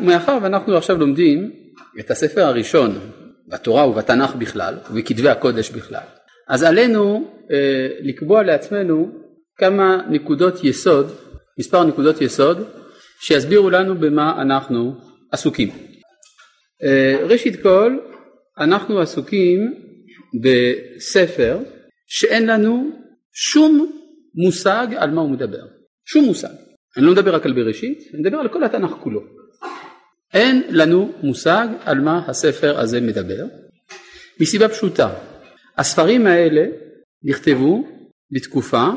מאחר ואנחנו עכשיו לומדים את הספר הראשון בתורה ובתנ"ך בכלל ובכתבי הקודש בכלל, אז עלינו אה, לקבוע לעצמנו כמה נקודות יסוד, מספר נקודות יסוד, שיסבירו לנו במה אנחנו עסוקים. אה, ראשית כל, אנחנו עסוקים בספר שאין לנו שום מושג על מה הוא מדבר, שום מושג. אני לא מדבר רק על בראשית, אני מדבר על כל התנ"ך כולו. אין לנו מושג על מה הספר הזה מדבר, מסיבה פשוטה, הספרים האלה נכתבו בתקופה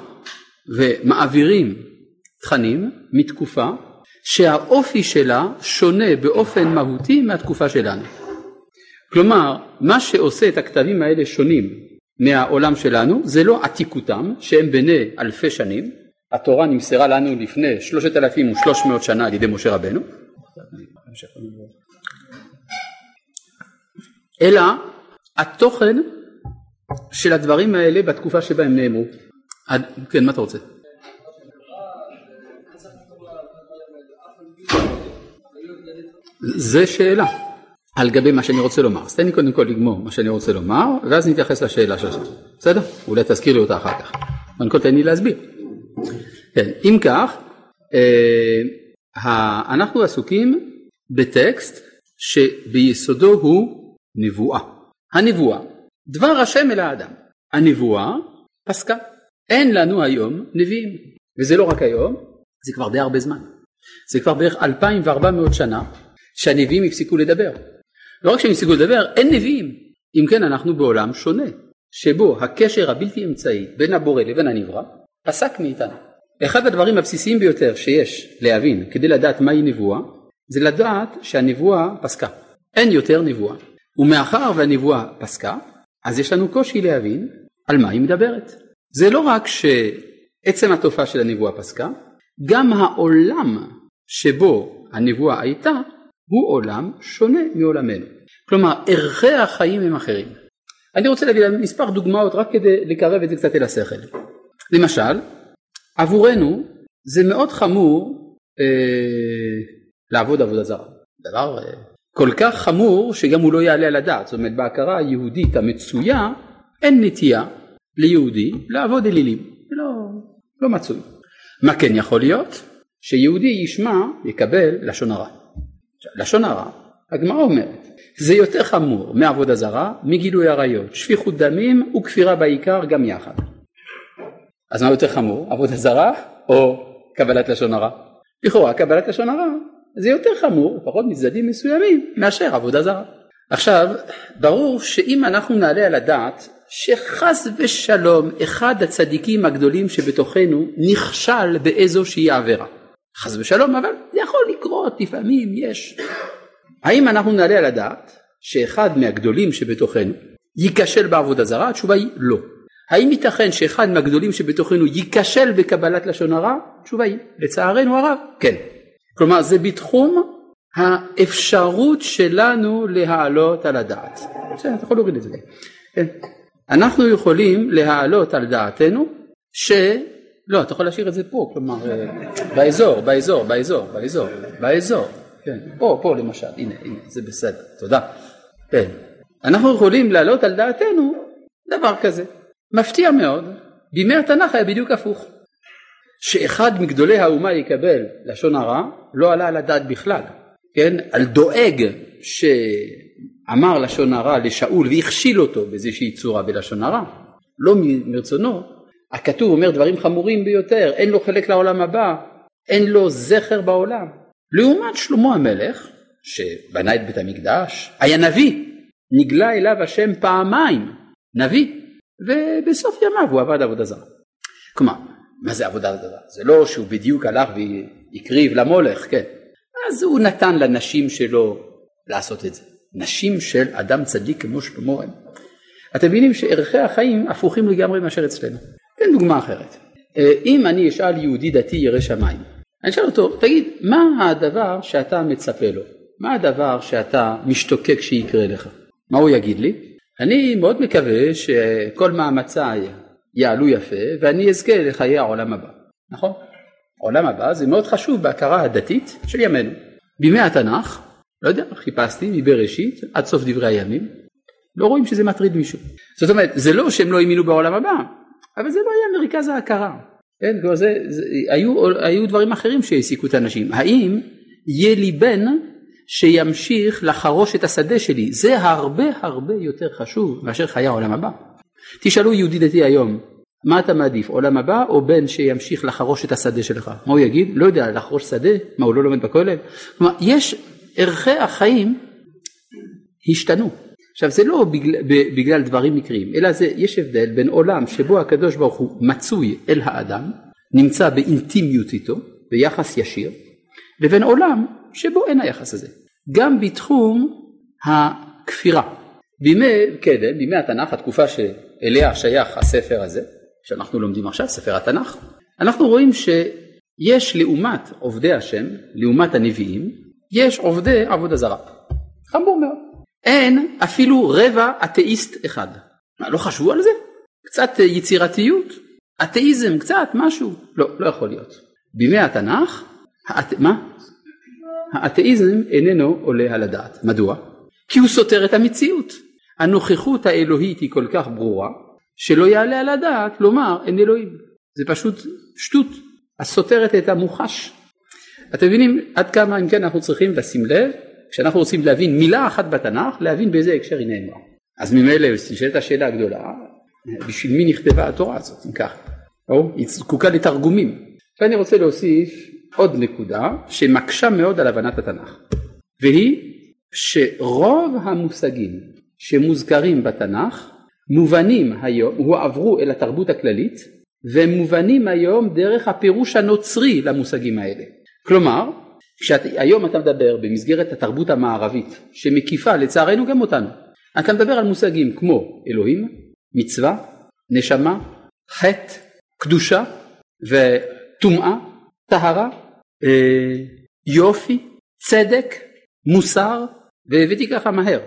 ומעבירים תכנים מתקופה שהאופי שלה שונה באופן מהותי מהתקופה שלנו. כלומר, מה שעושה את הכתבים האלה שונים מהעולם שלנו זה לא עתיקותם שהם בני אלפי שנים, התורה נמסרה לנו לפני שלושת אלפים ושלוש מאות שנה על ידי משה רבנו, אלא התוכן של הדברים האלה בתקופה שבה הם נאמרו. כן, מה אתה רוצה? זה שאלה על גבי מה שאני רוצה לומר. אז תן לי קודם כל לגמור מה שאני רוצה לומר, ואז נתייחס לשאלה שלך. בסדר? אולי תזכיר לי אותה אחר כך. קודם כל תן לי להסביר. כן, אם כך, אה, אנחנו עסוקים בטקסט שביסודו הוא נבואה. הנבואה, דבר השם אל האדם. הנבואה פסקה. אין לנו היום נביאים. וזה לא רק היום, זה כבר די הרבה זמן. זה כבר בערך 2,400 שנה שהנביאים הפסיקו לדבר. לא רק שהם הפסיקו לדבר, אין נביאים. אם כן, אנחנו בעולם שונה, שבו הקשר הבלתי אמצעי בין הבורא לבין הנברא פסק מאיתנו. אחד הדברים הבסיסיים ביותר שיש להבין כדי לדעת מהי נבואה, זה לדעת שהנבואה פסקה. אין יותר נבואה. ומאחר והנבואה פסקה, אז יש לנו קושי להבין על מה היא מדברת. זה לא רק שעצם התופעה של הנבואה פסקה, גם העולם שבו הנבואה הייתה הוא עולם שונה מעולמנו. כלומר ערכי החיים הם אחרים. אני רוצה להביא מספר דוגמאות רק כדי לקרב את זה קצת אל השכל. למשל, עבורנו זה מאוד חמור אה, לעבוד עבודה זרה. דבר אה, כל כך חמור שגם הוא לא יעלה על הדעת. זאת אומרת בהכרה היהודית המצויה אין נטייה ליהודי לעבוד אלילים. לא, לא מצוי. מה כן יכול להיות? שיהודי ישמע, יקבל לשון הרע. לשון הרע, הגמרא אומרת, זה יותר חמור מעבודה זרה, מגילוי עריות, שפיכות דמים וכפירה בעיקר גם יחד. אז מה יותר חמור, עבודה זרה או קבלת לשון הרע? לכאורה קבלת לשון הרע זה יותר חמור, לפחות מצדדים מסוימים, מאשר עבודה זרה. עכשיו, ברור שאם אנחנו נעלה על הדעת שחס ושלום אחד הצדיקים הגדולים שבתוכנו נכשל באיזושהי עבירה. חס ושלום, אבל זה יכול לקרות, לפעמים יש. האם אנחנו נעלה על הדעת שאחד מהגדולים שבתוכנו ייכשל בעבודה זרה? התשובה היא לא. האם ייתכן שאחד מהגדולים שבתוכנו ייכשל בקבלת לשון הרע? התשובה היא, לצערנו הרב, כן. כלומר זה בתחום האפשרות שלנו להעלות על הדעת. בסדר, אתה יכול להוריד את זה. כן. אנחנו יכולים להעלות על דעתנו ש... לא, אתה יכול להשאיר את זה פה, כלומר, אה, באזור, באזור, באזור, באזור, באזור, כן, פה, פה למשל, הנה, הנה, זה בסדר, תודה. כן. אנחנו יכולים להעלות על דעתנו דבר כזה. מפתיע מאוד, בימי התנ"ך היה בדיוק הפוך. שאחד מגדולי האומה יקבל לשון הרע לא עלה על הדעת בכלל, כן? על דואג שאמר לשון הרע לשאול והכשיל אותו באיזושהי צורה בלשון הרע, לא מרצונו, הכתוב אומר דברים חמורים ביותר, אין לו חלק לעולם הבא, אין לו זכר בעולם. לעומת שלמה המלך, שבנה את בית המקדש, היה נביא, נגלה אליו השם פעמיים, נביא, ובסוף ימיו הוא עבד עבודה זרה. כלומר, מה זה עבודה זרה? זה לא שהוא בדיוק הלך והקריב למולך, כן. אז הוא נתן לנשים שלו לעשות את זה. נשים של אדם צדיק כמו שלמה הם. אתם מבינים שערכי החיים הפוכים לגמרי מאשר אצלנו. תן דוגמה אחרת. אה, אם אני אשאל יהודי דתי ירא שמיים, אני אשאל אותו, תגיד, מה הדבר שאתה מצפה לו? מה הדבר שאתה משתוקק שיקרה לך? מה הוא יגיד לי? אני מאוד מקווה שכל מאמציי יעלו יפה ואני אזכה לחיי העולם הבא, נכון? עולם הבא זה מאוד חשוב בהכרה הדתית של ימינו. בימי התנ"ך, לא יודע, חיפשתי מבראשית עד סוף דברי הימים, לא רואים שזה מטריד מישהו. זאת אומרת, זה לא שהם לא האמינו בעולם הבא, אבל זה לא היה מרכז ההכרה. כן, כבר זה, זה, היו, היו דברים אחרים שהעסיקו את האנשים. האם יהיה לי בן שימשיך לחרוש את השדה שלי? זה הרבה הרבה יותר חשוב מאשר חיי העולם הבא. תשאלו יהודי דתי היום, מה אתה מעדיף, עולם הבא או בן שימשיך לחרוש את השדה שלך? מה הוא יגיד? לא יודע, לחרוש שדה? מה, הוא לא לומד בכולל? כלומר, יש, ערכי החיים השתנו. עכשיו זה לא בגלל, בגלל דברים מקריים, אלא זה, יש הבדל בין עולם שבו הקדוש ברוך הוא מצוי אל האדם, נמצא באינטימיות איתו, ביחס ישיר, לבין עולם שבו אין היחס הזה. גם בתחום הכפירה. בימי קדם, בימי התנ"ך, התקופה שאליה שייך הספר הזה, שאנחנו לומדים עכשיו, ספר התנ"ך, אנחנו רואים שיש לעומת עובדי השם, לעומת הנביאים, יש עובדי עבודה זרה. חמור מאוד. אין אפילו רבע אתאיסט אחד. מה, לא חשבו על זה? קצת יצירתיות? אתאיזם, קצת, משהו? לא, לא יכול להיות. בימי התנ"ך, האת... מה? האתאיזם איננו עולה על הדעת. מדוע? כי הוא סותר את המציאות. הנוכחות האלוהית היא כל כך ברורה, שלא יעלה על הדעת לומר אין אלוהים. זה פשוט שטות, הסותרת את המוחש. אתם מבינים עד כמה אם כן אנחנו צריכים לשים לב כשאנחנו רוצים להבין מילה אחת בתנ"ך, להבין באיזה הקשר היא נאמרה. אז ממילא נשאלת השאלה הגדולה, בשביל מי נכתבה התורה הזאת, אם ככה? היא זקוקה לתרגומים. ואני רוצה להוסיף עוד נקודה שמקשה מאוד על הבנת התנ"ך, והיא שרוב המושגים שמוזכרים בתנ"ך מובנים היום, הועברו אל התרבות הכללית והם מובנים היום דרך הפירוש הנוצרי למושגים האלה. כלומר, כשהיום אתה מדבר במסגרת התרבות המערבית שמקיפה לצערנו גם אותנו, אתה מדבר על מושגים כמו אלוהים, מצווה, נשמה, חטא, קדושה וטומאה, טהרה, יופי, צדק, מוסר, והבאתי ככה מהר,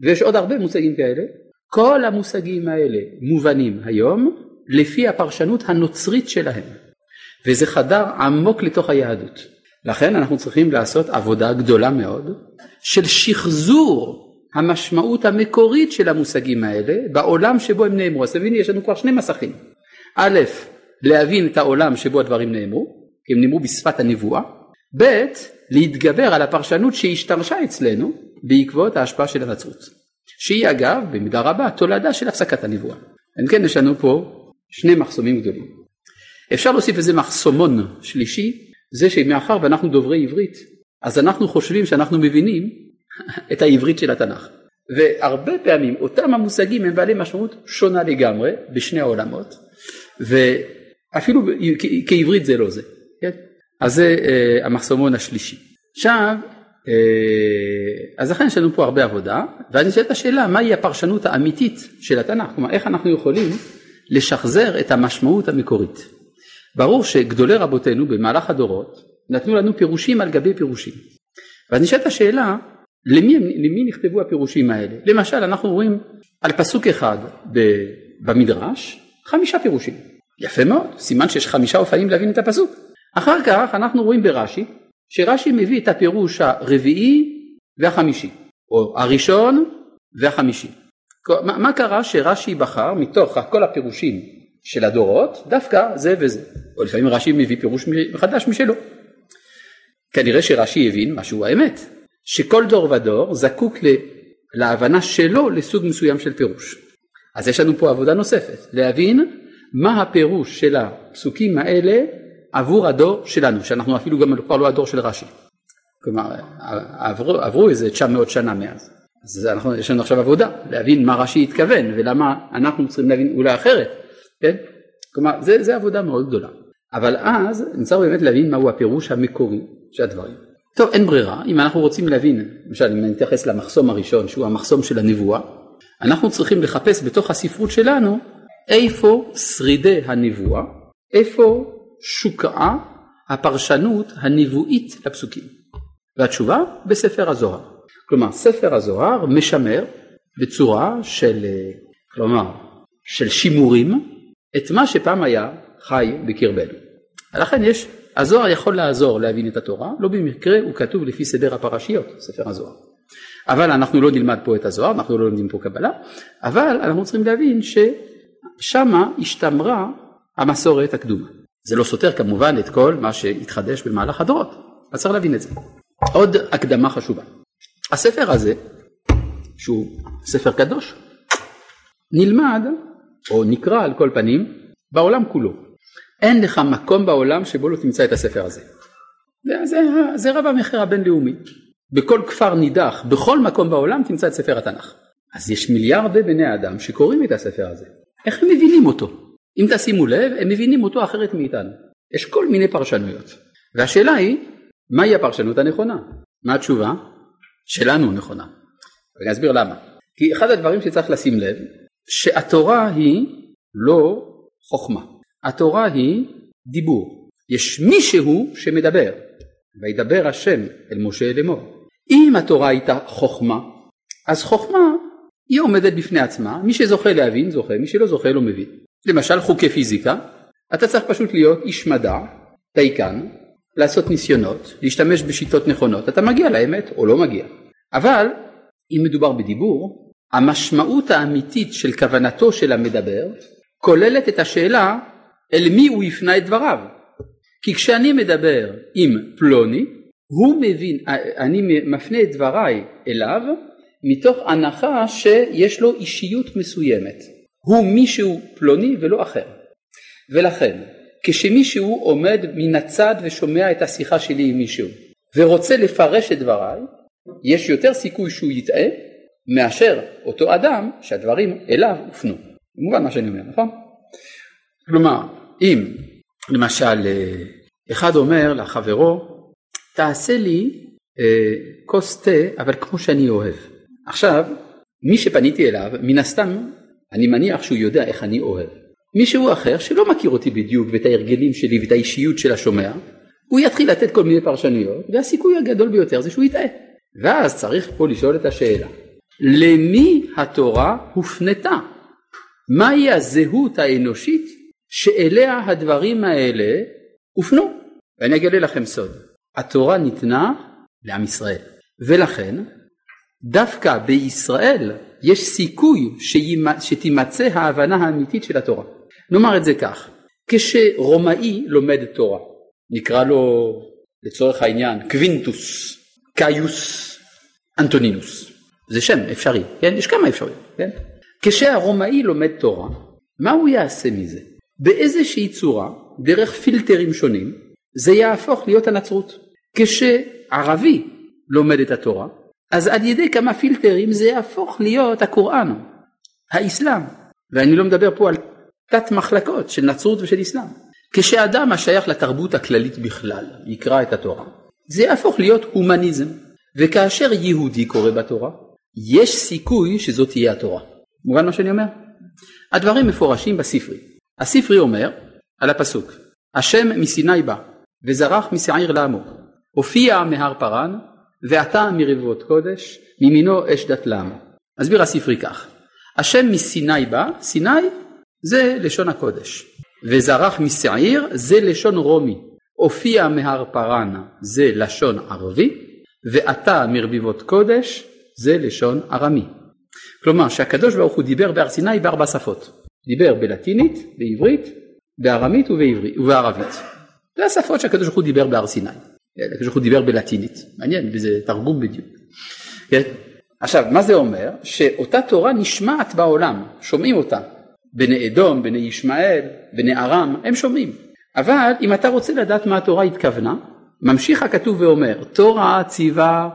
ויש עוד הרבה מושגים כאלה, כל המושגים האלה מובנים היום לפי הפרשנות הנוצרית שלהם, וזה חדר עמוק לתוך היהדות. לכן אנחנו צריכים לעשות עבודה גדולה מאוד של שחזור המשמעות המקורית של המושגים האלה בעולם שבו הם נאמרו. אז תביני, יש לנו כבר שני מסכים. א', להבין את העולם שבו הדברים נאמרו, כי הם נאמרו בשפת הנבואה, ב', להתגבר על הפרשנות שהשתרשה אצלנו בעקבות ההשפעה של הנצרות, שהיא אגב במידה רבה תולדה של הפסקת הנבואה. אם כן יש לנו פה שני מחסומים גדולים. אפשר להוסיף איזה מחסומון שלישי זה שמאחר ואנחנו דוברי עברית, אז אנחנו חושבים שאנחנו מבינים את העברית של התנ"ך. והרבה פעמים אותם המושגים הם בעלי משמעות שונה לגמרי בשני העולמות, ואפילו כעברית זה לא זה. כן? אז זה אה, המחסומון השלישי. עכשיו, אה, אז לכן יש לנו פה הרבה עבודה, ואז נשאלת השאלה מהי הפרשנות האמיתית של התנ"ך, כלומר איך אנחנו יכולים לשחזר את המשמעות המקורית. ברור שגדולי רבותינו במהלך הדורות נתנו לנו פירושים על גבי פירושים. ואז נשאלת השאלה למי, למי נכתבו הפירושים האלה. למשל אנחנו רואים על פסוק אחד במדרש חמישה פירושים. יפה מאוד, סימן שיש חמישה אופנים להבין את הפסוק. אחר כך אנחנו רואים ברש"י שרש"י מביא את הפירוש הרביעי והחמישי, או הראשון והחמישי. מה, מה קרה שרש"י בחר מתוך כל הפירושים של הדורות, דווקא זה וזה. או לפעמים רש"י מביא פירוש מחדש משלו. כנראה שרש"י הבין משהו האמת, שכל דור ודור זקוק להבנה שלו לסוג מסוים של פירוש. אז יש לנו פה עבודה נוספת, להבין מה הפירוש של הפסוקים האלה עבור הדור שלנו, שאנחנו אפילו גם כבר לא הדור של רש"י. כלומר, עברו, עברו איזה 900 שנה מאז. אז אנחנו, יש לנו עכשיו עבודה, להבין מה רש"י התכוון ולמה אנחנו צריכים להבין אולי אחרת. כן? כלומר, זה, זה עבודה מאוד גדולה. אבל אז נצטרך באמת להבין מהו הפירוש המקורי של הדברים. טוב, אין ברירה, אם אנחנו רוצים להבין, למשל אם אני אתייחס למחסום הראשון שהוא המחסום של הנבואה, אנחנו צריכים לחפש בתוך הספרות שלנו איפה שרידי הנבואה, איפה שוקעה הפרשנות הנבואית לפסוקים. והתשובה בספר הזוהר. כלומר, ספר הזוהר משמר בצורה של, כלומר, של שימורים את מה שפעם היה חי בקרבנו. לכן יש הזוהר יכול לעזור להבין את התורה, לא במקרה הוא כתוב לפי סדר הפרשיות, ספר הזוהר. אבל אנחנו לא נלמד פה את הזוהר, אנחנו לא לומדים פה קבלה, אבל אנחנו צריכים להבין ששמה השתמרה המסורת הקדומה. זה לא סותר כמובן את כל מה שהתחדש במהלך הדורות, אז צריך להבין את זה. עוד הקדמה חשובה. הספר הזה, שהוא ספר קדוש, נלמד או נקרא על כל פנים בעולם כולו. אין לך מקום בעולם שבו לא תמצא את הספר הזה. זה, זה, רב המחר הבינלאומי. בכל כפר נידח, בכל מקום בעולם תמצא את ספר התנ"ך. אז יש מיליארדי בני אדם שקוראים את הספר הזה. איך הם מבינים אותו? אם תשימו לב, הם מבינים אותו אחרת מאיתנו. יש כל מיני פרשנויות. והשאלה היא, מהי הפרשנות הנכונה? מה התשובה? שלנו נכונה. ואני אסביר למה. כי אחד הדברים שצריך לשים לב, שהתורה היא לא חוכמה. התורה היא דיבור. יש מישהו שמדבר, וידבר השם אל משה לאמור. אם התורה הייתה חוכמה, אז חוכמה היא עומדת בפני עצמה, מי שזוכה להבין זוכה, מי שלא זוכה לא מבין. למשל חוקי פיזיקה, אתה צריך פשוט להיות איש מדע, דייקן, לעשות ניסיונות, להשתמש בשיטות נכונות, אתה מגיע לאמת או לא מגיע. אבל אם מדובר בדיבור, המשמעות האמיתית של כוונתו של המדבר כוללת את השאלה אל מי הוא יפנה את דבריו. כי כשאני מדבר עם פלוני, הוא מבין, אני מפנה את דבריי אליו מתוך הנחה שיש לו אישיות מסוימת. הוא מישהו פלוני ולא אחר. ולכן, כשמישהו עומד מן הצד ושומע את השיחה שלי עם מישהו ורוצה לפרש את דבריי, יש יותר סיכוי שהוא יטעה מאשר אותו אדם שהדברים אליו הופנו. מובן מה שאני אומר, נכון? כלומר, אם למשל אה, אחד אומר לחברו, תעשה לי אה, כוס תה אבל כמו שאני אוהב. עכשיו, מי שפניתי אליו, מן הסתם, אני מניח שהוא יודע איך אני אוהב. מישהו אחר שלא מכיר אותי בדיוק ואת ההרגלים שלי ואת האישיות של השומע, הוא יתחיל לתת כל מיני פרשנויות והסיכוי הגדול ביותר זה שהוא יטעה. ואז צריך פה לשאול את השאלה, למי התורה הופנתה? מהי הזהות האנושית שאליה הדברים האלה הופנו? ואני אגלה לכם סוד, התורה ניתנה לעם ישראל, ולכן דווקא בישראל יש סיכוי שתימצא ההבנה האמיתית של התורה. נאמר את זה כך, כשרומאי לומד תורה, נקרא לו לצורך העניין קווינטוס, קאיוס, אנטונינוס, זה שם אפשרי, כן? יש כמה אפשריים, כן? כשהרומאי לומד תורה, מה הוא יעשה מזה? באיזושהי צורה, דרך פילטרים שונים, זה יהפוך להיות הנצרות. כשערבי לומד את התורה, אז על ידי כמה פילטרים זה יהפוך להיות הקוראן, האסלאם, ואני לא מדבר פה על תת מחלקות של נצרות ושל אסלאם. כשאדם השייך לתרבות הכללית בכלל יקרא את התורה, זה יהפוך להיות הומניזם. וכאשר יהודי קורא בתורה, יש סיכוי שזאת תהיה התורה. מובן מה שאני אומר? הדברים מפורשים בספרי. הספרי אומר על הפסוק, השם מסיני בא, וזרח משעיר לעמו, הופיע מהר פרן, ועתה מרבבות קודש, מימינו אש דת לעמו. מסביר הספרי כך, השם מסיני בא, סיני זה לשון הקודש, וזרח משעיר זה לשון רומי, הופיע מהר פרן זה לשון ערבי, ואתה מרביבות קודש זה לשון ארמי. כלומר שהקדוש ברוך הוא דיבר בהר סיני בארבע שפות. דיבר בלטינית, בעברית, בארמית ובעברית, ובערבית. זה השפות שהקדוש ברוך הוא דיבר בהר סיני. הקדוש ברוך הוא דיבר בלטינית. מעניין, וזה תרגום בדיוק. כן? עכשיו, מה זה אומר? שאותה תורה נשמעת בעולם, שומעים אותה. בני אדום, בני ישמעאל, בני ארם, הם שומעים. אבל אם אתה רוצה לדעת מה התורה התכוונה, ממשיך הכתוב ואומר, תורה ציווה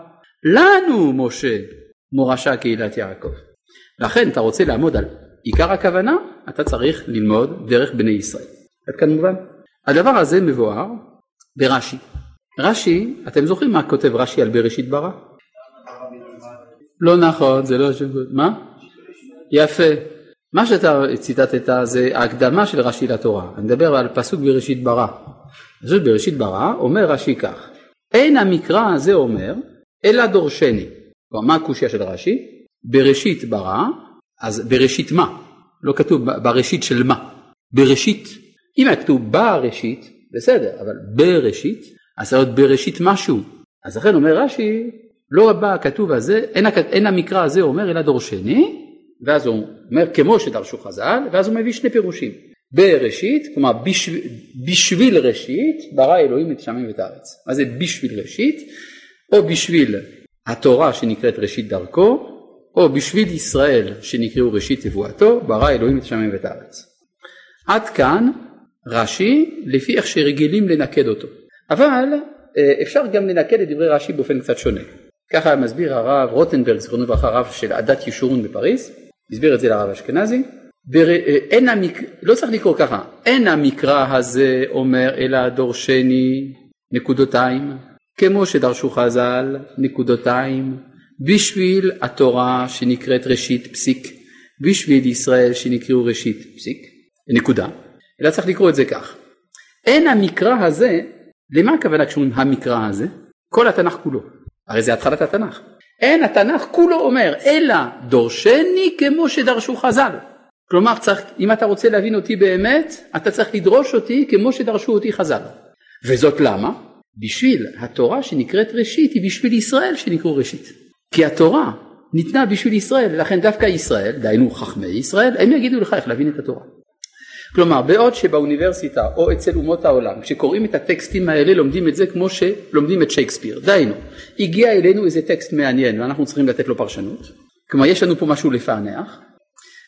לנו משה מורשה קהילת יעקב. לכן אתה רוצה לעמוד על עיקר הכוונה, אתה צריך ללמוד דרך בני ישראל. עד כאן מובן? הדבר הזה מבואר ברש"י. רש"י, אתם זוכרים מה כותב רש"י על בראשית ברא? לא נכון, זה לא... מה? יפה. מה שאתה ציטטת זה ההקדמה של רש"י לתורה. אני מדבר על פסוק בראשית ברא. פסוק בראשית ברא אומר רש"י כך: אין המקרא הזה אומר אלא דורשני. כלומר מה הקושיה של רש"י? בראשית ברא, אז בראשית מה? לא כתוב בראשית של מה. בראשית, אם היה כתוב בראשית, בסדר, אבל בראשית, צריך להיות בראשית משהו. אז לכן אומר רש"י, לא בא הכתוב הזה, אין, אין המקרא הזה אומר אלא דורשני, ואז הוא אומר כמו שדרשו חז"ל, ואז הוא מביא שני פירושים. בראשית, כלומר בשביל, בשביל ראשית, ברא אלוהים את השמיים ואת הארץ. מה זה בשביל ראשית? או בשביל התורה שנקראת ראשית דרכו, או בשביל ישראל שנקראו ראשית תבואתו, ברא אלוהים את השמיים ואת הארץ. עד כאן רש"י לפי איך שרגילים לנקד אותו. אבל אה, אפשר גם לנקד את דברי רש"י באופן קצת שונה. ככה מסביר הרב רוטנברג, זיכרונו לברכה, רב של עדת ישורון בפריז, הסביר את זה לרב אשכנזי. בר... אה, אין המק... לא צריך לקרוא ככה, אין המקרא הזה אומר אלא דורשני נקודותיים, כמו שדרשו חז"ל נקודותיים, בשביל התורה שנקראת ראשית פסיק, בשביל ישראל שנקראו ראשית פסיק, נקודה, אלא צריך לקרוא את זה כך. אין המקרא הזה, למה הכוונה כשאומרים המקרא הזה? כל התנ"ך כולו, הרי זה התחלת התנ"ך. אין התנ"ך כולו אומר אלא דורשני כמו שדרשו חז"ל. כלומר צריך, אם אתה רוצה להבין אותי באמת, אתה צריך לדרוש אותי כמו שדרשו אותי חז"ל. וזאת למה? בשביל התורה שנקראת ראשית היא בשביל ישראל שנקראו ראשית. כי התורה ניתנה בשביל ישראל, לכן דווקא ישראל, דהיינו חכמי ישראל, הם יגידו לך איך להבין את התורה. כלומר, בעוד שבאוניברסיטה או אצל אומות העולם, כשקוראים את הטקסטים האלה לומדים את זה כמו שלומדים את שייקספיר. דהיינו, הגיע אלינו איזה טקסט מעניין ואנחנו צריכים לתת לו פרשנות. כלומר, יש לנו פה משהו לפענח.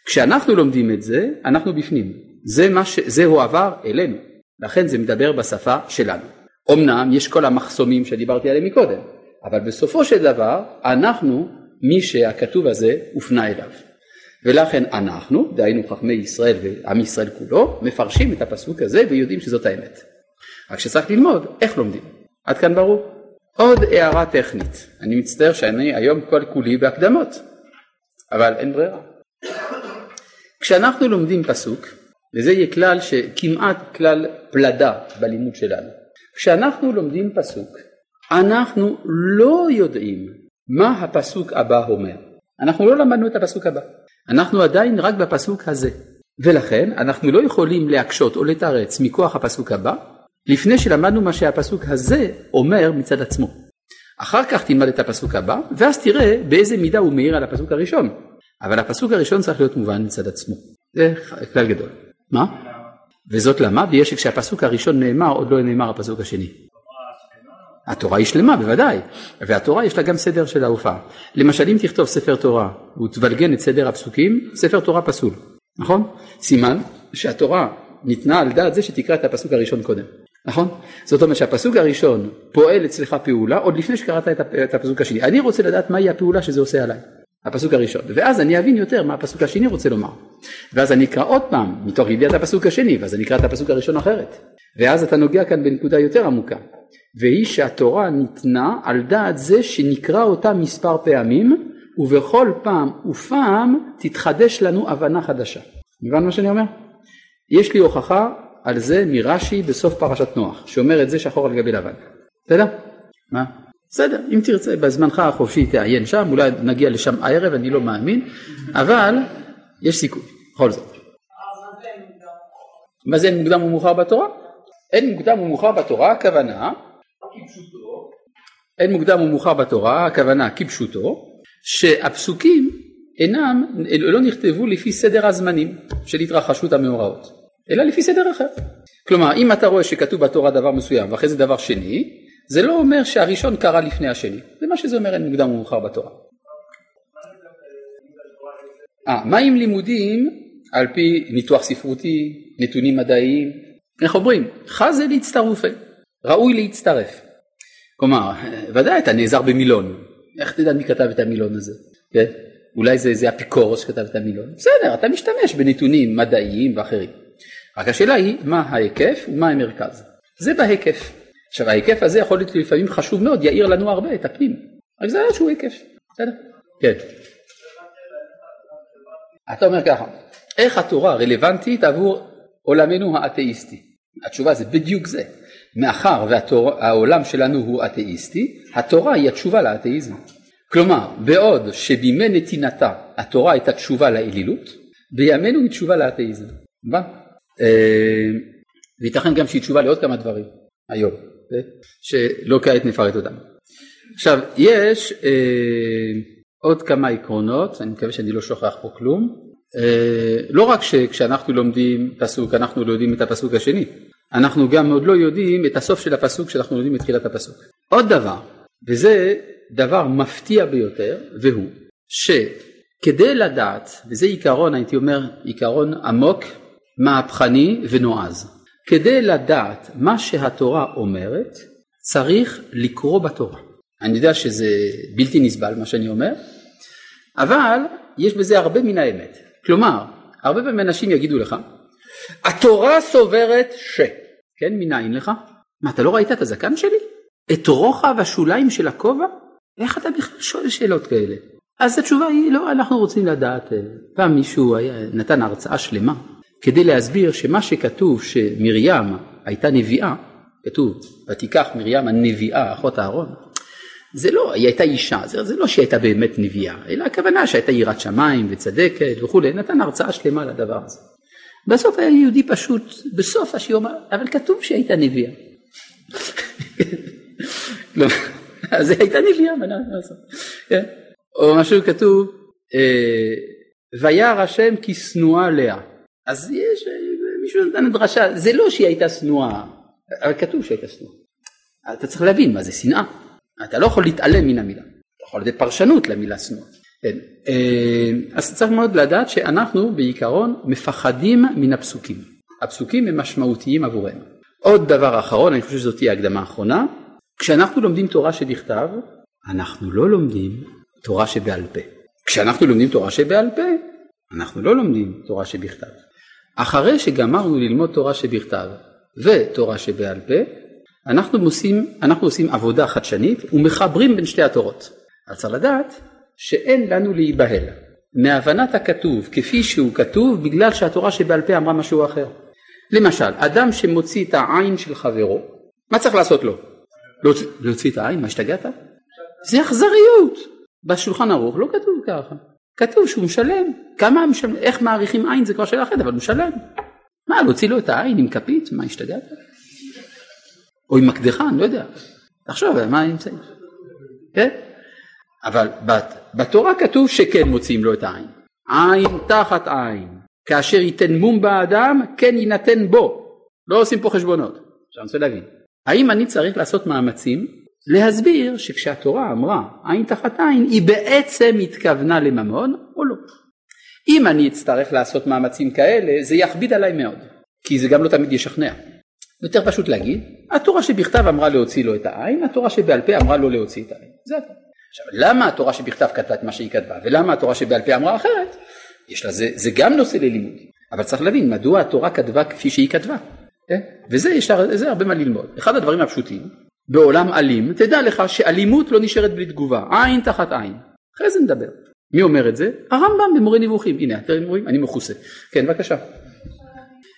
כשאנחנו לומדים את זה, אנחנו בפנים. זה, ש... זה הועבר אלינו. לכן זה מדבר בשפה שלנו. אמנם יש כל המחסומים שדיברתי עליהם מקודם, אבל בסופו של דבר אנחנו מי שהכתוב הזה הופנה אליו. ולכן אנחנו, דהיינו חכמי ישראל ועם ישראל כולו, מפרשים את הפסוק הזה ויודעים שזאת האמת. רק שצריך ללמוד איך לומדים. עד כאן ברור. עוד הערה טכנית, אני מצטער שאני היום כל כולי בהקדמות, אבל אין ברירה. כשאנחנו לומדים פסוק, וזה יהיה כלל שכמעט כלל פלדה בלימוד שלנו, כשאנחנו לומדים פסוק, אנחנו לא יודעים מה הפסוק הבא אומר. אנחנו לא למדנו את הפסוק הבא. אנחנו עדיין רק בפסוק הזה. ולכן אנחנו לא יכולים להקשות או לתרץ מכוח הפסוק הבא, לפני שלמדנו מה שהפסוק הזה אומר מצד עצמו. אחר כך תלמד את הפסוק הבא, ואז תראה באיזה מידה הוא מאיר על הפסוק הראשון. אבל הפסוק הראשון צריך להיות מובן מצד עצמו. זה כלל גדול. מה? וזאת למה? בגלל שכשהפסוק הראשון נאמר, עוד לא נאמר הפסוק השני. התורה היא שלמה בוודאי, והתורה יש לה גם סדר של ההופעה. למשל אם תכתוב ספר תורה ותבלגן את סדר הפסוקים, ספר תורה פסול, נכון? סימן שהתורה ניתנה על דעת זה שתקרא את הפסוק הראשון קודם, נכון? זאת אומרת שהפסוק הראשון פועל אצלך פעולה עוד לפני שקראת את הפסוק השני. אני רוצה לדעת מהי הפעולה שזה עושה עליי. הפסוק הראשון, ואז אני אבין יותר מה הפסוק השני רוצה לומר. ואז אני אקרא עוד פעם מתוך ידיעת הפסוק השני, ואז אני אקרא את הפסוק הראשון אחרת. ואז אתה נוגע כאן בנקודה יותר עמוקה. והיא שהתורה ניתנה על דעת זה שנקרא אותה מספר פעמים ובכל פעם ופעם תתחדש לנו הבנה חדשה. מובן מה שאני אומר? יש לי הוכחה על זה מרש"י בסוף פרשת נוח שאומר את זה שחור על גבי לבן. בסדר? מה? בסדר, אם תרצה בזמנך החופשי תעיין שם, אולי נגיע לשם הערב, אני לא מאמין, אבל יש סיכוי, בכל זאת. מה זה אין מוקדם ומאוחר בתורה? אין מוקדם ומאוחר בתורה, הכוונה אין מוקדם ומאוחר בתורה, הכוונה כפשוטו, שהפסוקים אינם, לא נכתבו לפי סדר הזמנים של התרחשות המאורעות, אלא לפי סדר אחר. כלומר, אם אתה רואה שכתוב בתורה דבר מסוים ואחרי זה דבר שני, זה לא אומר שהראשון קרה לפני השני, זה מה שזה אומר אין מוקדם ומאוחר בתורה. אה, מה עם לימודים על פי ניתוח ספרותי, נתונים מדעיים, איך אומרים? חזה להצטרופי. ראוי להצטרף. כלומר, ודאי אתה נעזר במילון, איך תדע מי כתב את המילון הזה? כן? אולי זה, זה אפיקורוס שכתב את המילון, בסדר, אתה משתמש בנתונים מדעיים ואחרים. רק השאלה היא מה ההיקף ומה המרכז. זה בהיקף. עכשיו ההיקף הזה יכול להיות לפעמים חשוב מאוד, יאיר לנו הרבה את הפנים. רק זה איזשהו היקף, בסדר? כן. אתה אומר ככה, איך התורה רלוונטית עבור עולמנו האתאיסטי? התשובה זה בדיוק זה. מאחר והעולם שלנו הוא אתאיסטי, התורה היא התשובה לאתאיזם. כלומר, בעוד שבימי נתינתה התורה הייתה תשובה לאלילות, בימינו היא תשובה לאתאיזם. אה, וייתכן גם שהיא תשובה לעוד כמה דברים היום, שלא כעת נפרט אותם. עכשיו, יש אה, עוד כמה עקרונות, אני מקווה שאני לא שוכח פה כלום. אה, לא רק שכשאנחנו לומדים פסוק, אנחנו לא יודעים את הפסוק השני, אנחנו גם עוד לא יודעים את הסוף של הפסוק כשאנחנו לומדים את תחילת הפסוק. עוד דבר, וזה דבר מפתיע ביותר, והוא שכדי לדעת, וזה עיקרון, הייתי אומר, עיקרון עמוק, מהפכני ונועז, כדי לדעת מה שהתורה אומרת, צריך לקרוא בתורה. אני יודע שזה בלתי נסבל מה שאני אומר, אבל יש בזה הרבה מן האמת. כלומר, הרבה פעמים אנשים יגידו לך, התורה סוברת ש... כן, מנין לך? מה, אתה לא ראית את הזקן שלי? את רוחב השוליים של הכובע? איך אתה בכלל שואל שאלות כאלה? אז התשובה היא, לא, אנחנו רוצים לדעת. פעם מישהו היה, נתן הרצאה שלמה כדי להסביר שמה שכתוב שמרים הייתה נביאה, כתוב, ותיקח מרים הנביאה, אחות אהרון, זה לא, היא הייתה אישה, זה, זה לא שהיא הייתה באמת נביאה, אלא הכוונה שהייתה יראת שמיים וצדקת וכולי, נתן הרצאה שלמה לדבר הזה. בסוף היה יהודי פשוט, בסוף השיעור אבל כתוב שהיא הייתה נביאה. לא, אז היא הייתה נביאה, מה לעשות? כן. או משהו כתוב, אה, וירא השם כי שנואה לאה. אז יש, מישהו נתן דרשה, זה לא שהיא הייתה שנואה, אבל כתוב שהיא הייתה שנואה. אתה צריך להבין מה זה שנאה. אתה לא יכול להתעלם מן המילה, אתה יכול לתת פרשנות למילה שנואה. כן. אה, אז צריך מאוד לדעת שאנחנו בעיקרון מפחדים מן הפסוקים. הפסוקים הם משמעותיים עבורנו. עוד דבר אחרון, אני חושב שזאת תהיה הקדמה האחרונה, כשאנחנו לומדים תורה שבכתב, אנחנו לא לומדים תורה שבעל פה. כשאנחנו לומדים תורה שבעל פה, אנחנו לא לומדים תורה שבכתב. אחרי שגמרנו ללמוד תורה שבכתב ותורה שבעל פה, אנחנו עושים, אנחנו עושים עבודה חדשנית ומחברים בין שתי התורות. אז צריך לדעת שאין לנו להיבהל מהבנת הכתוב כפי שהוא כתוב בגלל שהתורה שבעל פה אמרה משהו אחר. למשל, אדם שמוציא את העין של חברו, מה צריך לעשות לו? להוציא, להוציא את העין? מה השתגעת? זה אכזריות. בשולחן ערוך לא כתוב ככה. כתוב שהוא משלם. כמה משלם? איך מעריכים עין זה כבר שאלה אחרת, אבל הוא משלם. מה, להוציא לו את העין עם כפית? מה השתגעת? או עם מקדחה, אני לא יודע. תחשוב, מה הם נמצאים? כן? אבל בתורה כתוב שכן מוציאים לו את העין. עין תחת עין. כאשר ייתן מום באדם, כן יינתן בו. לא עושים פה חשבונות. עכשיו אני רוצה להבין. האם אני צריך לעשות מאמצים להסביר שכשהתורה אמרה עין תחת עין, היא בעצם התכוונה לממון או לא? אם אני אצטרך לעשות מאמצים כאלה, זה יכביד עליי מאוד. כי זה גם לא תמיד ישכנע. יותר פשוט להגיד, התורה שבכתב אמרה להוציא לו את העין, התורה שבעל פה אמרה לא להוציא את העין. זה הכל. עכשיו, למה התורה שבכתב כתבה את מה שהיא כתבה, ולמה התורה שבעל פה אמרה אחרת, יש לה, זה, זה גם נושא ללימוד. אבל צריך להבין, מדוע התורה כתבה כפי שהיא כתבה. כן? וזה יש לה, הרבה מה ללמוד. אחד הדברים הפשוטים, בעולם אלים, תדע לך שאלימות לא נשארת בלי תגובה, עין תחת עין. אחרי זה נדבר. מי אומר את זה? הרמב"ם במורה נבוכים. הנה, אתם רואים? אני מכוסה. כן, בבקשה.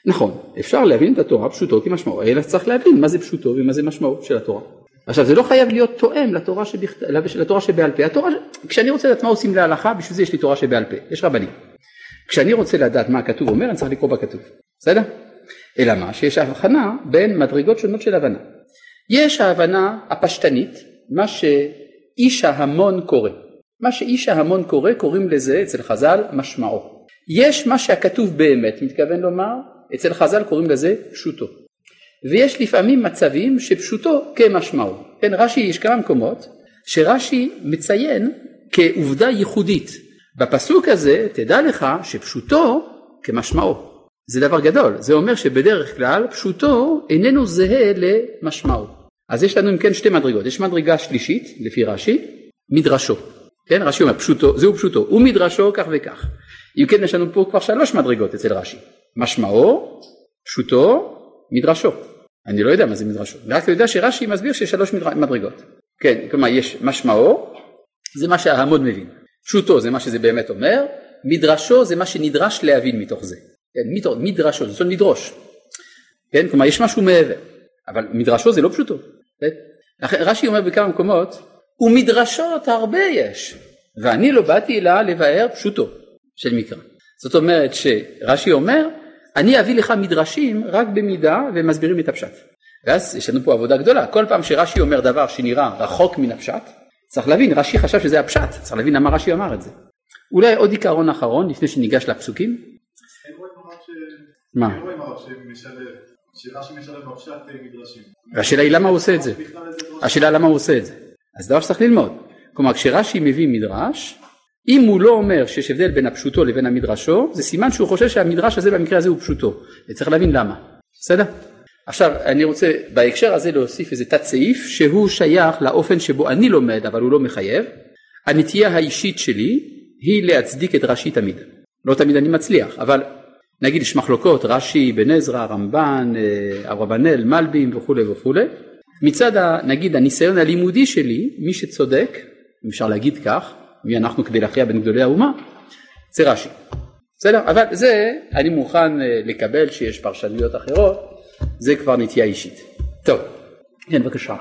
נכון, אפשר להבין את התורה פשוטו כמשמעו, אלא צריך להבין מה זה פשוטו ומה זה משמעות של התורה. עכשיו זה לא חייב להיות תואם לתורה, שבכת... לתורה שבעל פה, התורה, כשאני רוצה לדעת מה עושים להלכה, בשביל זה יש לי תורה שבעל פה, יש רבנים. כשאני רוצה לדעת מה הכתוב אומר, אני צריך לקרוא בכתוב, בסדר? אלא מה? שיש הבחנה בין מדרגות שונות של הבנה. יש ההבנה הפשטנית, מה שאיש ההמון קורא. מה שאיש ההמון קורא, קוראים לזה אצל חז"ל משמעו. יש מה שהכתוב באמת מתכוון לומר, אצל חז"ל קוראים לזה פשוטו. ויש לפעמים מצבים שפשוטו כמשמעו. כן, רש"י, יש כמה מקומות שרש"י מציין כעובדה ייחודית. בפסוק הזה תדע לך שפשוטו כמשמעו. זה דבר גדול, זה אומר שבדרך כלל פשוטו איננו זהה למשמעו. אז יש לנו אם כן שתי מדרגות, יש מדרגה שלישית לפי רש"י, מדרשו. כן, רש"י אומר פשוטו, זהו פשוטו, ומדרשו כך וכך. אם כן יש לנו פה כבר שלוש מדרגות אצל רש"י. משמעו, פשוטו, מדרשו. אני לא יודע מה זה מדרשו, רק יודע שרש"י מסביר שיש שלוש מדרגות. כן, כלומר יש משמעו, זה מה שההמון מבין. פשוטו זה מה שזה באמת אומר, מדרשו זה מה שנדרש להבין מתוך זה. כן, מדרשו, זאת אומרת לדרוש. כן, כלומר יש משהו מעבר, אבל מדרשו זה לא פשוטו. כן? רש"י אומר בכמה מקומות, ומדרשות הרבה יש, ואני לא באתי אלא לבאר פשוטו של מקרא. זאת אומרת שרש"י אומר, אני אביא לך מדרשים רק במידה ומסבירים את הפשט. ואז יש לנו פה עבודה גדולה, כל פעם שרש"י אומר דבר שנראה רחוק מן הפשט, צריך להבין, רש"י חשב שזה הפשט, צריך להבין למה רש"י אמר את זה. אולי עוד עיקרון אחרון לפני שניגש לפסוקים. מה? השאלה היא למה הוא עושה את זה. השאלה למה הוא עושה את זה. אז דבר שצריך ללמוד. כלומר כשרש"י מביא מדרש, אם הוא לא אומר שיש הבדל בין הפשוטו לבין המדרשו, זה סימן שהוא חושב שהמדרש הזה במקרה הזה הוא פשוטו. וצריך להבין למה. בסדר? עכשיו אני רוצה בהקשר הזה להוסיף איזה תת סעיף שהוא שייך לאופן שבו אני לומד אבל הוא לא מחייב. הנטייה האישית שלי היא להצדיק את רש"י תמיד. לא תמיד אני מצליח אבל נגיד יש מחלוקות רש"י, בן עזרא, רמב"ן, אה, אברבנאל, מלבים וכולי וכולי. מצד ה, נגיד הניסיון הלימודי שלי מי שצודק אם אפשר להגיד כך מי אנחנו כדי להכריע בין גדולי האומה זה רש"י. בסדר? אבל זה אני מוכן אה, לקבל שיש פרשנויות אחרות זה כבר נטייה אישית. טוב, כן בבקשה.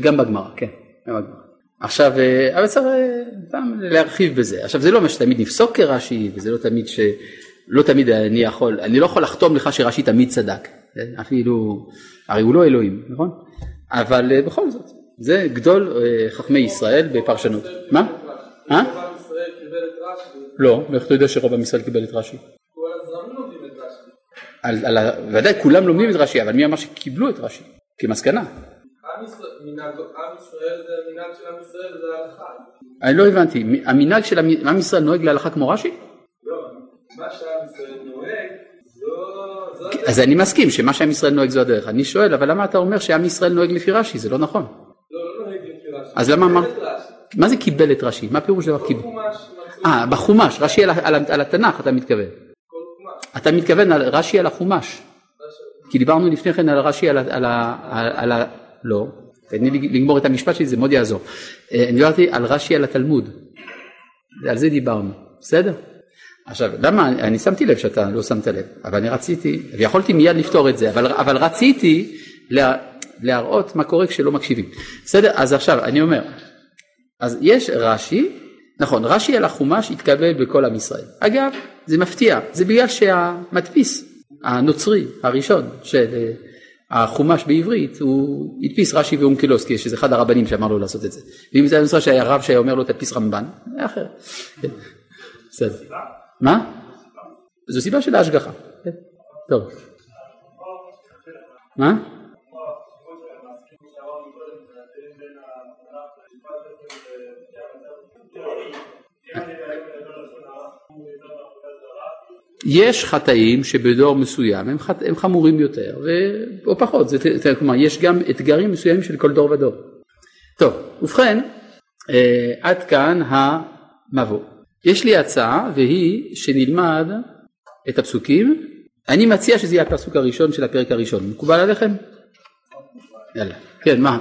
גם בגמרא, כן, גם בגמרא. עכשיו, אה, אבל צריך אה, להרחיב בזה. עכשיו זה לא אומר שתמיד נפסוק כרש"י, וזה לא תמיד ש... לא תמיד אני יכול, אני לא יכול לחתום לך שרש"י תמיד צדק, כן? אפילו, הרי הוא לא אלוהים, נכון? אבל אה, בכל זאת, זה גדול חכמי ישראל בפרשנות. מה? אה? לא, ואיך אתה יודע שרוב עם ישראל קיבל את רש"י? על, על, ודאי כולם לומדים את רש"י, אבל מי אמר שקיבלו את רש"י? כמסקנה. עם ישראל זה המנהג של עם ישראל זה ההלכה. אני לא הבנתי, המנהג של עם ישראל נוהג להלכה כמו רש"י? מה שעם ישראל נוהג זו הדרך. אז אני מסכים שמה שעם ישראל נוהג זו הדרך. אני שואל, אבל למה אתה אומר שעם ישראל נוהג לפי רש"י? זה לא נכון. לא, לא נוהג לפי רש"י. אז למה אמר... מה זה קיבל את רש"י? מה פירוש דבר קיבל? אה, בחומש, רש"י על התנ"ך אתה מתכוון. אתה מתכוון על רש"י על החומש. כי דיברנו לפני כן על רש"י על ה... לא, תן לי לגמור את המשפט שלי, זה מאוד יעזור. אה, אני דיברתי על רש"י על התלמוד. על זה דיברנו, בסדר? עכשיו, למה, אני שמתי לב שאתה לא שמת לב, אבל אני רציתי, ויכולתי מיד לפתור את זה, אבל, אבל רציתי לה, להראות מה קורה כשלא מקשיבים. בסדר? אז עכשיו, אני אומר, אז יש רש"י נכון, רש"י על החומש התקבל בכל עם ישראל. אגב, זה מפתיע, זה בגלל שהמדפיס הנוצרי הראשון של אה, החומש בעברית, הוא הדפיס רש"י ואונקלוסקי, שזה אחד הרבנים שאמר לו לעשות את זה. ואם זה היה נוצר שהיה רב שהיה אומר לו תדפיס רמב"ן, היה אחר. כן. בסדר. מה? זו סיבה של ההשגחה. כן. טוב. מה? יש חטאים שבדור מסוים הם, חט... הם חמורים יותר ו... או פחות, זה, זה, כלומר יש גם אתגרים מסוימים של כל דור ודור. טוב, ובכן, אה, עד כאן המבוא. יש לי הצעה והיא שנלמד את הפסוקים, אני מציע שזה יהיה הפסוק הראשון של הפרק הראשון, מקובל עליכם? יאללה, כן, מה?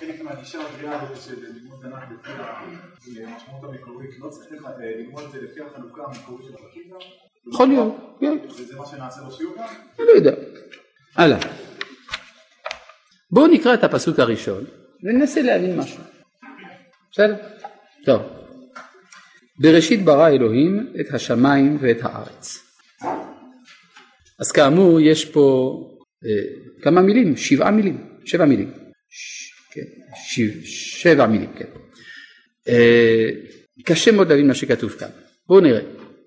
חלק מהגישה הרגילה של לימוד תנ"ך לפי המשמעות המקורית, לא צריך ללמוד את זה לפי החלוקה המקורית של הפרקים גם? יכול להיות, כן. וזה מה שנעשה בשיעור גם? אני לא יודע. הלאה. בואו נקרא את הפסוק הראשון וננסה להבין משהו. בסדר? טוב. בראשית ברא אלוהים את השמיים ואת הארץ. אז כאמור יש פה אה, כמה מילים, שבעה מילים, שבע מילים. ש, כן, ש, שבע מילים, כן. אה, קשה מאוד להבין מה שכתוב כאן. בואו נראה.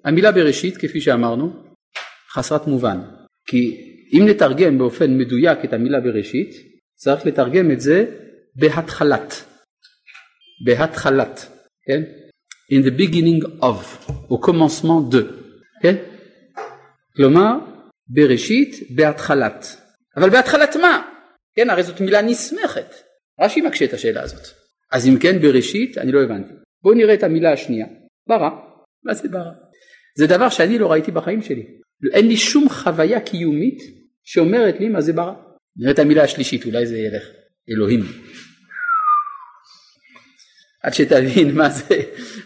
המילה בראשית כפי שאמרנו חסרת מובן כי אם נתרגם באופן מדויק את המילה בראשית צריך לתרגם את זה בהתחלת בהתחלת כן in the beginning of או commencement de. כן כלומר בראשית בהתחלת אבל בהתחלת מה? כן הרי זאת מילה נסמכת. רש"י מקשה את השאלה הזאת. אז אם כן בראשית אני לא הבנתי. בואו נראה את המילה השנייה. ברא. מה זה ברא? זה דבר שאני לא ראיתי בחיים שלי. אין לי שום חוויה קיומית שאומרת לי מה זה ברא. נראה את המילה השלישית, אולי זה ילך. אלוהים. עד שתבין מה זה,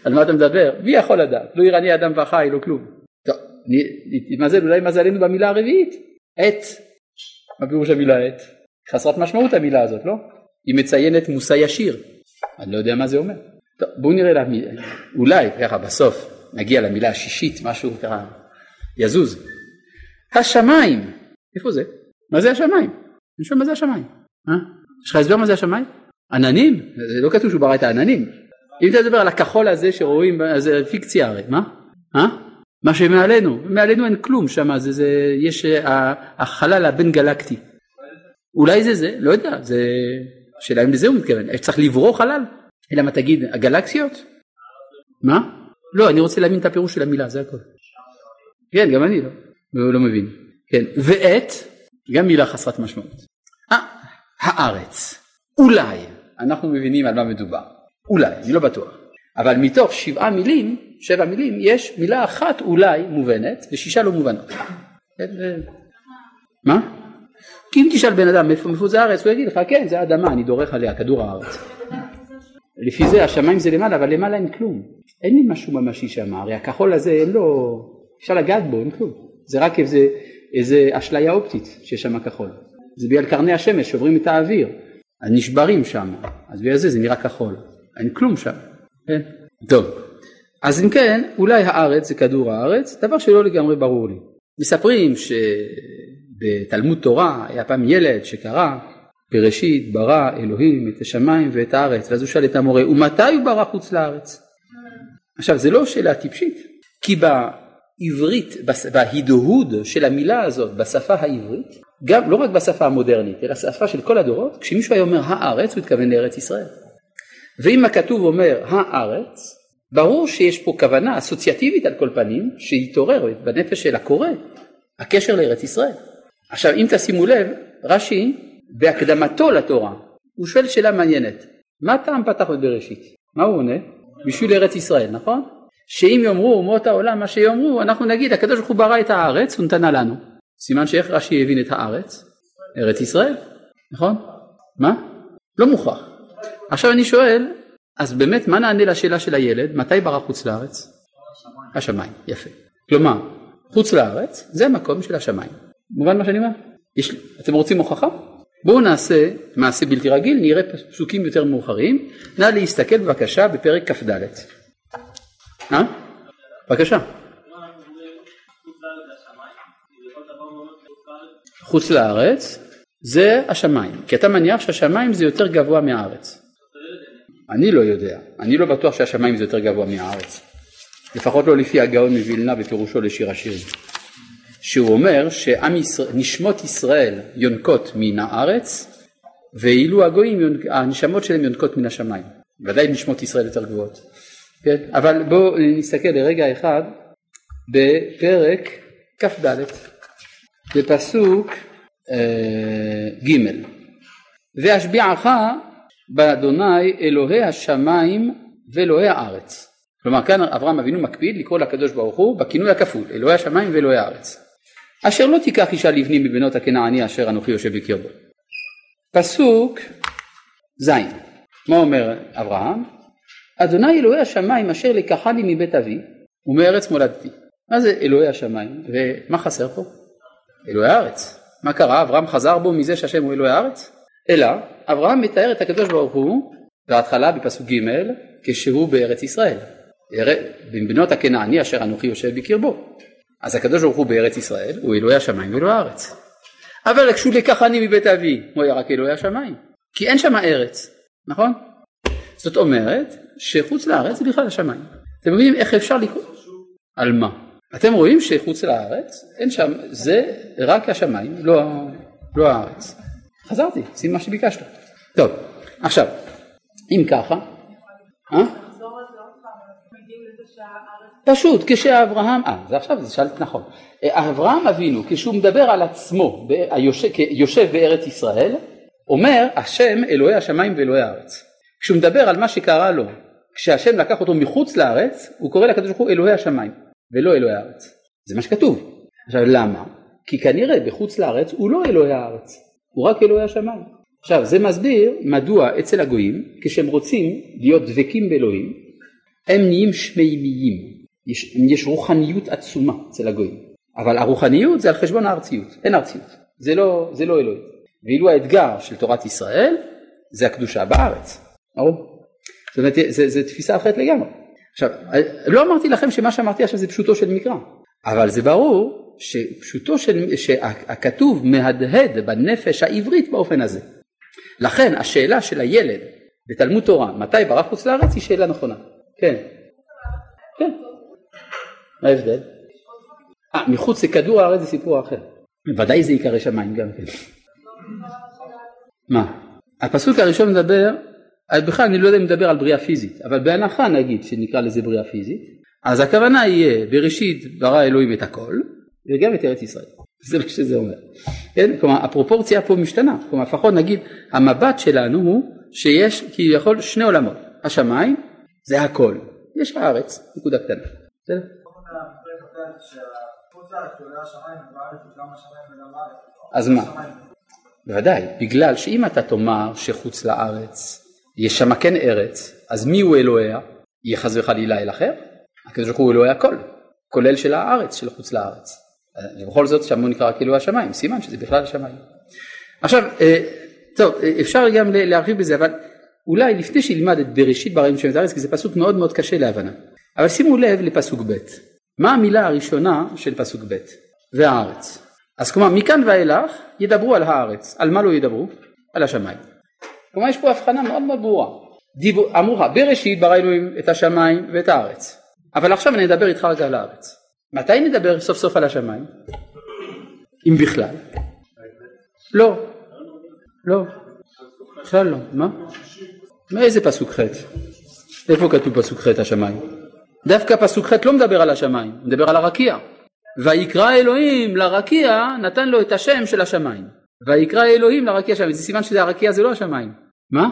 על מה אתה מדבר, מי יכול לדעת? לא ירני אדם וחי, לא כלום. טוב, נתמזל אולי מזלנו במילה הרביעית, עת. מה פירוש המילה עת? חסרת משמעות המילה הזאת, לא? היא מציינת מושא ישיר. אני לא יודע מה זה אומר. טוב, בואו נראה לה, אולי ככה בסוף נגיע למילה השישית, משהו ככה יזוז. השמיים, איפה זה? מה זה השמיים? אני שואל מה זה השמיים? אה? יש לך הסבר מה זה השמיים? עננים? זה לא כתוב שהוא ברא את העננים. אם אתה מדבר על הכחול הזה שרואים, זה פיקציה הרי, מה? אה? מה שמעלינו, מעלינו אין כלום שם, זה, זה, יש אה, החלל הבין גלקטי. אולי זה זה, לא יודע, זה... השאלה אם לזה הוא מתכוון, צריך לברוא חלל? אלא מה תגיד, הגלקסיות? מה? לא, אני רוצה להבין את הפירוש של המילה, זה הכל. כן, גם אני לא, לא, לא מבין. כן, ואת, גם מילה חסרת משמעות. אה, הארץ, אולי, אנחנו מבינים על מה מדובר, אולי, אני לא בטוח, אבל מתוך שבעה מילים, שבע מילים, יש מילה אחת אולי מובנת ושישה לא מובנות. כן, מה? כי אם תשאל בן אדם איפה זה הארץ, הוא יגיד לך כן זה האדמה, אני דורך עליה, כדור הארץ. לפי זה השמיים זה למעלה, אבל למעלה אין כלום. אין לי משהו ממשי שם, הרי הכחול הזה אין לו, אפשר לגעת בו, אין כלום. זה רק איזה, איזה אשליה אופטית שיש שם כחול. זה בגלל קרני השמש שעוברים את האוויר, אז נשברים שם, אז בגלל זה זה נראה כחול. אין כלום שם, כן? טוב, אז אם כן, אולי הארץ זה כדור הארץ, דבר שלא לגמרי ברור לי. מספרים שבתלמוד תורה היה פעם ילד שקרא בראשית ברא אלוהים את השמיים ואת הארץ, ואז הוא שאל את המורה, ומתי הוא ברא חוץ לארץ? עכשיו, זה לא שאלה טיפשית, כי בעברית, בהדהוד של המילה הזאת בשפה העברית, גם לא רק בשפה המודרנית, אלא בשפה של כל הדורות, כשמישהו היה אומר הארץ, הוא התכוון לארץ ישראל. ואם הכתוב אומר הארץ, ברור שיש פה כוונה אסוציאטיבית על כל פנים, שהתעורר בנפש של הקורא, הקשר לארץ ישראל. עכשיו, אם תשימו לב, רש"י בהקדמתו לתורה, הוא שואל שאלה מעניינת, מה טעם פתח בבראשית? מה הוא עונה? בשביל ארץ ישראל, נכון? שאם יאמרו אומות העולם מה שיאמרו, אנחנו נגיד הקדוש ברוך הוא ברא את הארץ, הוא נתנה לנו. סימן שאיך רש"י הבין את הארץ? ארץ ישראל, נכון? מה? לא מוכרח. עכשיו אני שואל, אז באמת מה נענה לשאלה של הילד, מתי ברא חוץ לארץ? השמיים, יפה. כלומר, חוץ לארץ זה המקום של השמיים. מובן מה שאני אומר? יש, אתם רוצים הוכחה? בואו נעשה מעשה בלתי רגיל, נראה פסוקים יותר מאוחרים. נא להסתכל בבקשה בפרק כ"ד. אה? בבקשה. חוץ לארץ זה השמיים, כי אתה מניח שהשמיים זה יותר גבוה מהארץ. אני לא יודע, אני לא בטוח שהשמיים זה יותר גבוה מהארץ. לפחות לא לפי הגאון מווילנה בפירושו לשיר השירים. שהוא אומר שנשמות ישראל יונקות מן הארץ ואילו הגויים, הנשמות שלהם יונקות מן השמיים. ודאי נשמות ישראל יותר גבוהות. כן? אבל בואו נסתכל לרגע אחד בפרק כ"ד, בפסוק אה, ג' והשביעך באדוני אלוהי השמיים ואלוהי הארץ. כלומר כאן אברהם אבינו מקפיד לקרוא לקדוש ברוך הוא בכינוי הכפול אלוהי השמיים ואלוהי הארץ. אשר לא תיקח אישה לבני מבנות הכנעני אשר אנוכי יושב בקרבו. פסוק ז', מה אומר אברהם? אדוני אלוהי השמיים אשר לקחני מבית אבי ומארץ מולדתי. מה זה אלוהי השמיים ומה חסר פה? אלוהי הארץ. מה קרה? אברהם חזר בו מזה שהשם הוא אלוהי הארץ? אלא אברהם מתאר את הקדוש ברוך הוא בהתחלה בפסוק ג' כשהוא בארץ ישראל. בבנות הכנעני אשר אנוכי יושב בקרבו. אז הקדוש ברוך הוא בארץ ישראל הוא אלוהי השמיים ואלוהי הארץ. אבל כשהוא לקחני מבית אבי הוא היה רק אלוהי השמיים. כי אין שם ארץ, נכון? זאת אומרת שחוץ לארץ זה בכלל השמיים. אתם מבינים איך אפשר לקרוא? על מה? אתם רואים שחוץ לארץ אין שם, זה רק השמיים, לא, לא הארץ. חזרתי, שים מה שביקשת. טוב, עכשיו, אם ככה, אה? פשוט כשאברהם, אה זה עכשיו זה שאלת נכון, אברהם אבינו כשהוא מדבר על עצמו כיושב בארץ ישראל אומר השם אלוהי השמיים ואלוהי הארץ כשהוא מדבר על מה שקרה לו כשהשם לקח אותו מחוץ לארץ הוא קורא לקדוש ברוך הוא אלוהי השמיים ולא אלוהי הארץ זה מה שכתוב עכשיו למה? כי כנראה בחוץ לארץ הוא לא אלוהי הארץ הוא רק אלוהי השמיים עכשיו זה מסביר מדוע אצל הגויים כשהם רוצים להיות דבקים באלוהים הם נהיים שמימיים יש, יש רוחניות עצומה אצל הגויים, אבל הרוחניות זה על חשבון הארציות, אין ארציות, זה לא, זה לא אלוהים. ואילו האתגר של תורת ישראל זה הקדושה בארץ, ברור? זאת אומרת, זה תפיסה אחרת לגמרי. עכשיו, לא אמרתי לכם שמה שאמרתי עכשיו זה פשוטו של מקרא, אבל זה ברור שפשוטו של, שהכתוב מהדהד בנפש העברית באופן הזה. לכן השאלה של הילד בתלמוד תורה, מתי ברח חוץ לארץ, היא שאלה נכונה. כן. כן. מה ההבדל? אה, מחוץ לכדור הארץ זה סיפור אחר. ודאי זה עיקרי שמיים גם כן. מה? הפסוק הראשון מדבר, בכלל אני לא יודע אם מדבר על בריאה פיזית, אבל בהנחה נגיד שנקרא לזה בריאה פיזית, אז הכוונה יהיה בראשית ברא אלוהים את הכל וגם את ארץ ישראל. זה מה שזה אומר. כן? כלומר הפרופורציה פה משתנה. כלומר לפחות נגיד המבט שלנו הוא שיש כביכול שני עולמות. השמיים זה הכל. יש הארץ, נקודה קטנה. בסדר? אז מה? בוודאי, בגלל שאם אתה תאמר שחוץ לארץ יש שם כן ארץ, אז מי הוא אלוהיה? יהיה חס וחלילה אל אחר? הקדוש ברוך הוא אלוהי הכל, כולל של הארץ, של חוץ לארץ. ובכל זאת שם הוא נקרא כאילו השמיים, סימן שזה בכלל השמיים. עכשיו, אה, טוב, אפשר גם להרחיב בזה, אבל אולי לפני שילמד את בראשית בראים שם את הארץ, כי זה פסוק מאוד מאוד קשה להבנה. אבל שימו לב לפסוק ב', מה המילה הראשונה של פסוק ב'? והארץ. אז כלומר מכאן ואילך ידברו על הארץ, על מה לא ידברו? על השמיים. כלומר יש פה הבחנה מאוד מאוד ברורה. אמרו לך בראשית ברא אלוהים את השמיים ואת הארץ. אבל עכשיו אני אדבר איתך רגע על הארץ. מתי נדבר סוף סוף על השמיים? אם בכלל. לא. לא. בכלל לא. מה? מאיזה פסוק ח'? איפה כתוב פסוק ח' השמיים? דווקא פסוק ח' לא מדבר על השמיים, מדבר על הרקיע. ויקרא אלוהים לרקיע, נתן לו את השם של השמיים. ויקרא אלוהים לרקיע שם, זה סימן שזה הרקיע זה לא השמיים. מה?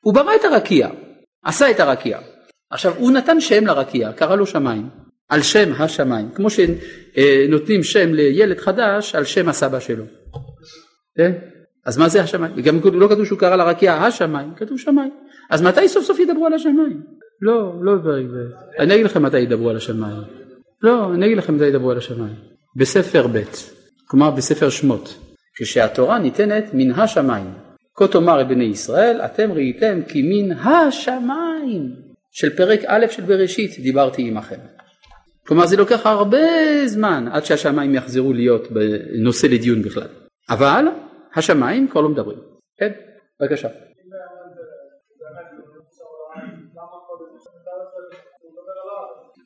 הוא ברא את הרקיע, עשה את הרקיע. עכשיו הוא נתן שם לרקיע, קרא לו שמיים, על שם השמיים, כמו שנותנים שם לילד חדש על שם הסבא שלו. כן? אז מה זה השמיים? גם לא כתוב שהוא קרא לרקיע השמיים, כתוב שמיים. אז מתי סוף סוף ידברו על השמיים? לא, לא בפרק ב'. אני אגיד לכם מתי ידברו על השמיים. לא, אני אגיד לכם מתי ידברו על השמיים. בספר ב', כלומר בספר שמות, כשהתורה ניתנת מן השמיים. כה תאמר לבני ישראל, אתם ראיתם כי מן השמיים של פרק א' של בראשית דיברתי עמכם. כלומר זה לוקח הרבה זמן עד שהשמיים יחזרו להיות נושא לדיון בכלל. אבל השמיים כבר לא מדברים. כן, בבקשה.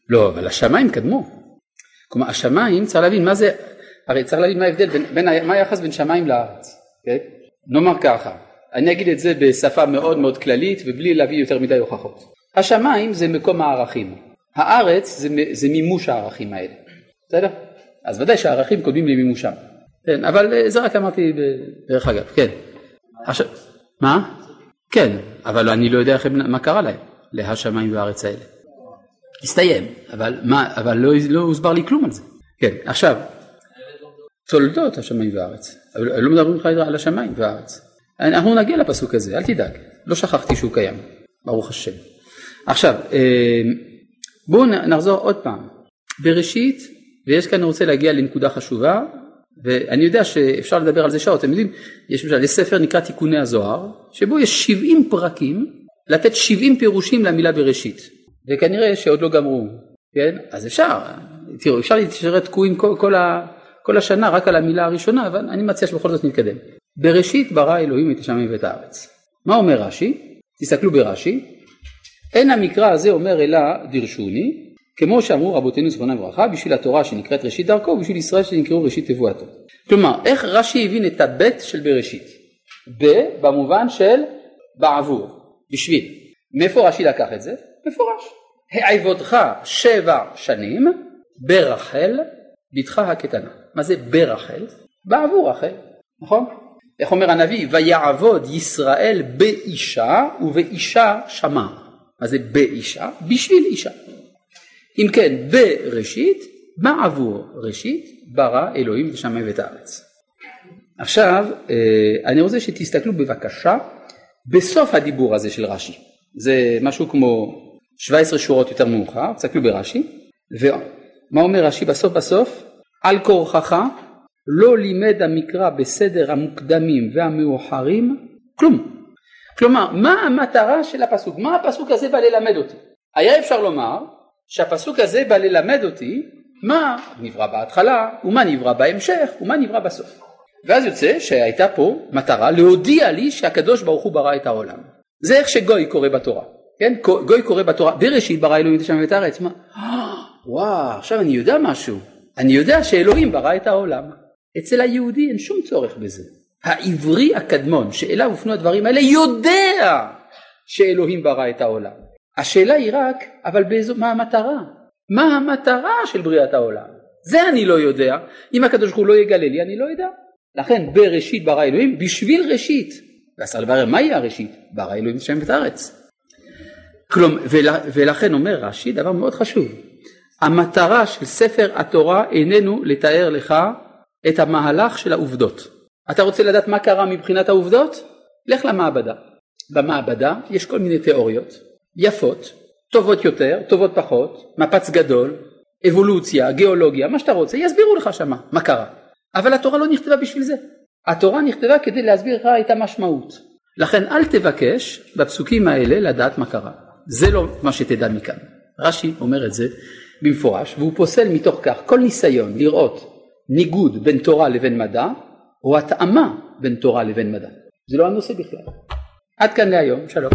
לא, אבל השמיים קדמו. כלומר השמיים צריך להבין מה זה, הרי צריך להבין מה ההבדל בין, בין מה היחס בין שמיים לארץ, כן? נאמר ככה, אני אגיד את זה בשפה מאוד מאוד כללית ובלי להביא יותר מדי הוכחות. השמיים זה מקום הערכים, הארץ זה, זה מימוש הערכים האלה, בסדר? אז ודאי שהערכים קודמים למימושם, כן, אבל אה, זה רק אמרתי דרך אגב, כן. עכשיו, מה? כן, אבל אני לא יודע מה קרה להם, להשמיים והארץ האלה. הסתיים, אבל, מה, אבל לא, לא הוסבר לי כלום על זה. כן, עכשיו, תולדות השמיים והארץ, אבל לא מדברים לך על השמיים והארץ. אנחנו נגיע לפסוק הזה, אל תדאג, לא שכחתי שהוא קיים, ברוך השם. עכשיו, אה, בואו נחזור עוד פעם. בראשית, ויש כאן, אני רוצה להגיע לנקודה חשובה, ואני יודע שאפשר לדבר על זה שעות, אתם יודעים, יש למשל, ספר נקרא תיקוני הזוהר, שבו יש 70 פרקים, לתת 70 פירושים למילה בראשית. וכנראה שעוד לא גמרו, כן? אז אפשר, תראו, אפשר להישאר תקועים כל, כל, כל השנה רק על המילה הראשונה, אבל אני מציע שבכל זאת נתקדם. בראשית ברא אלוהים את השמיים ואת הארץ. מה אומר רש"י? תסתכלו ברש"י, אין המקרא הזה אומר אלא דרשוני, כמו שאמרו רבותינו זכרונם לברכה, בשביל התורה שנקראת ראשית דרכו, ובשביל ישראל שנקראו ראשית תבואתו. כלומר, איך רש"י הבין את הבית של בראשית? ב במובן של בעבור, בשביל. מאיפה רש"י לקח את זה? מפורש. העבודך שבע שנים ברחל, בתך הקטנה. מה זה ברחל? בעבור רחל, נכון? איך אומר הנביא? ויעבוד ישראל באישה ובאישה שמע. מה זה באישה? בשביל אישה. אם כן, בראשית, בעבור ראשית, ברא אלוהים את הארץ. עכשיו, אה, אני רוצה שתסתכלו בבקשה בסוף הדיבור הזה של רש"י. זה משהו כמו 17 שורות יותר מאוחר, תסתכלו ברש"י, ומה אומר רש"י בסוף בסוף? על כורחך לא לימד המקרא בסדר המוקדמים והמאוחרים כלום. כלומר, מה המטרה של הפסוק? מה הפסוק הזה בא ללמד אותי? היה אפשר לומר שהפסוק הזה בא ללמד אותי מה נברא בהתחלה, ומה נברא בהמשך, ומה נברא בסוף. ואז יוצא שהייתה פה מטרה להודיע לי שהקדוש ברוך הוא ברא את העולם. זה איך שגוי קורא בתורה, כן? גוי קורא בתורה, בראשית ברא אלוהים את השם ואת הארץ, מה? וואו, עכשיו אני יודע משהו, אני יודע שאלוהים ברא את העולם. אצל היהודי אין שום צורך בזה. העברי הקדמון שאליו הופנו הדברים האלה יודע שאלוהים ברא את העולם. השאלה היא רק, אבל באיזו, מה המטרה? מה המטרה של בריאת העולם? זה אני לא יודע, אם הקדוש ברוך הוא לא יגלה לי אני לא יודע. לכן בראשית ברא אלוהים בשביל ראשית. ועשה לברר מהי הראשית? ברא אלוהים את השם ואת הארץ. כלומר, ולכן אומר רש"י דבר מאוד חשוב, המטרה של ספר התורה איננו לתאר לך את המהלך של העובדות. אתה רוצה לדעת מה קרה מבחינת העובדות? לך למעבדה. במעבדה יש כל מיני תיאוריות יפות, טובות יותר, טובות פחות, מפץ גדול, אבולוציה, גיאולוגיה, מה שאתה רוצה, יסבירו לך שמה מה קרה. אבל התורה לא נכתבה בשביל זה. התורה נכתבה כדי להסביר לך את המשמעות. לכן אל תבקש בפסוקים האלה לדעת מה קרה. זה לא מה שתדע מכאן. רש"י אומר את זה במפורש, והוא פוסל מתוך כך כל ניסיון לראות ניגוד בין תורה לבין מדע, או התאמה בין תורה לבין מדע. זה לא הנושא בכלל. עד כאן להיום, שלום.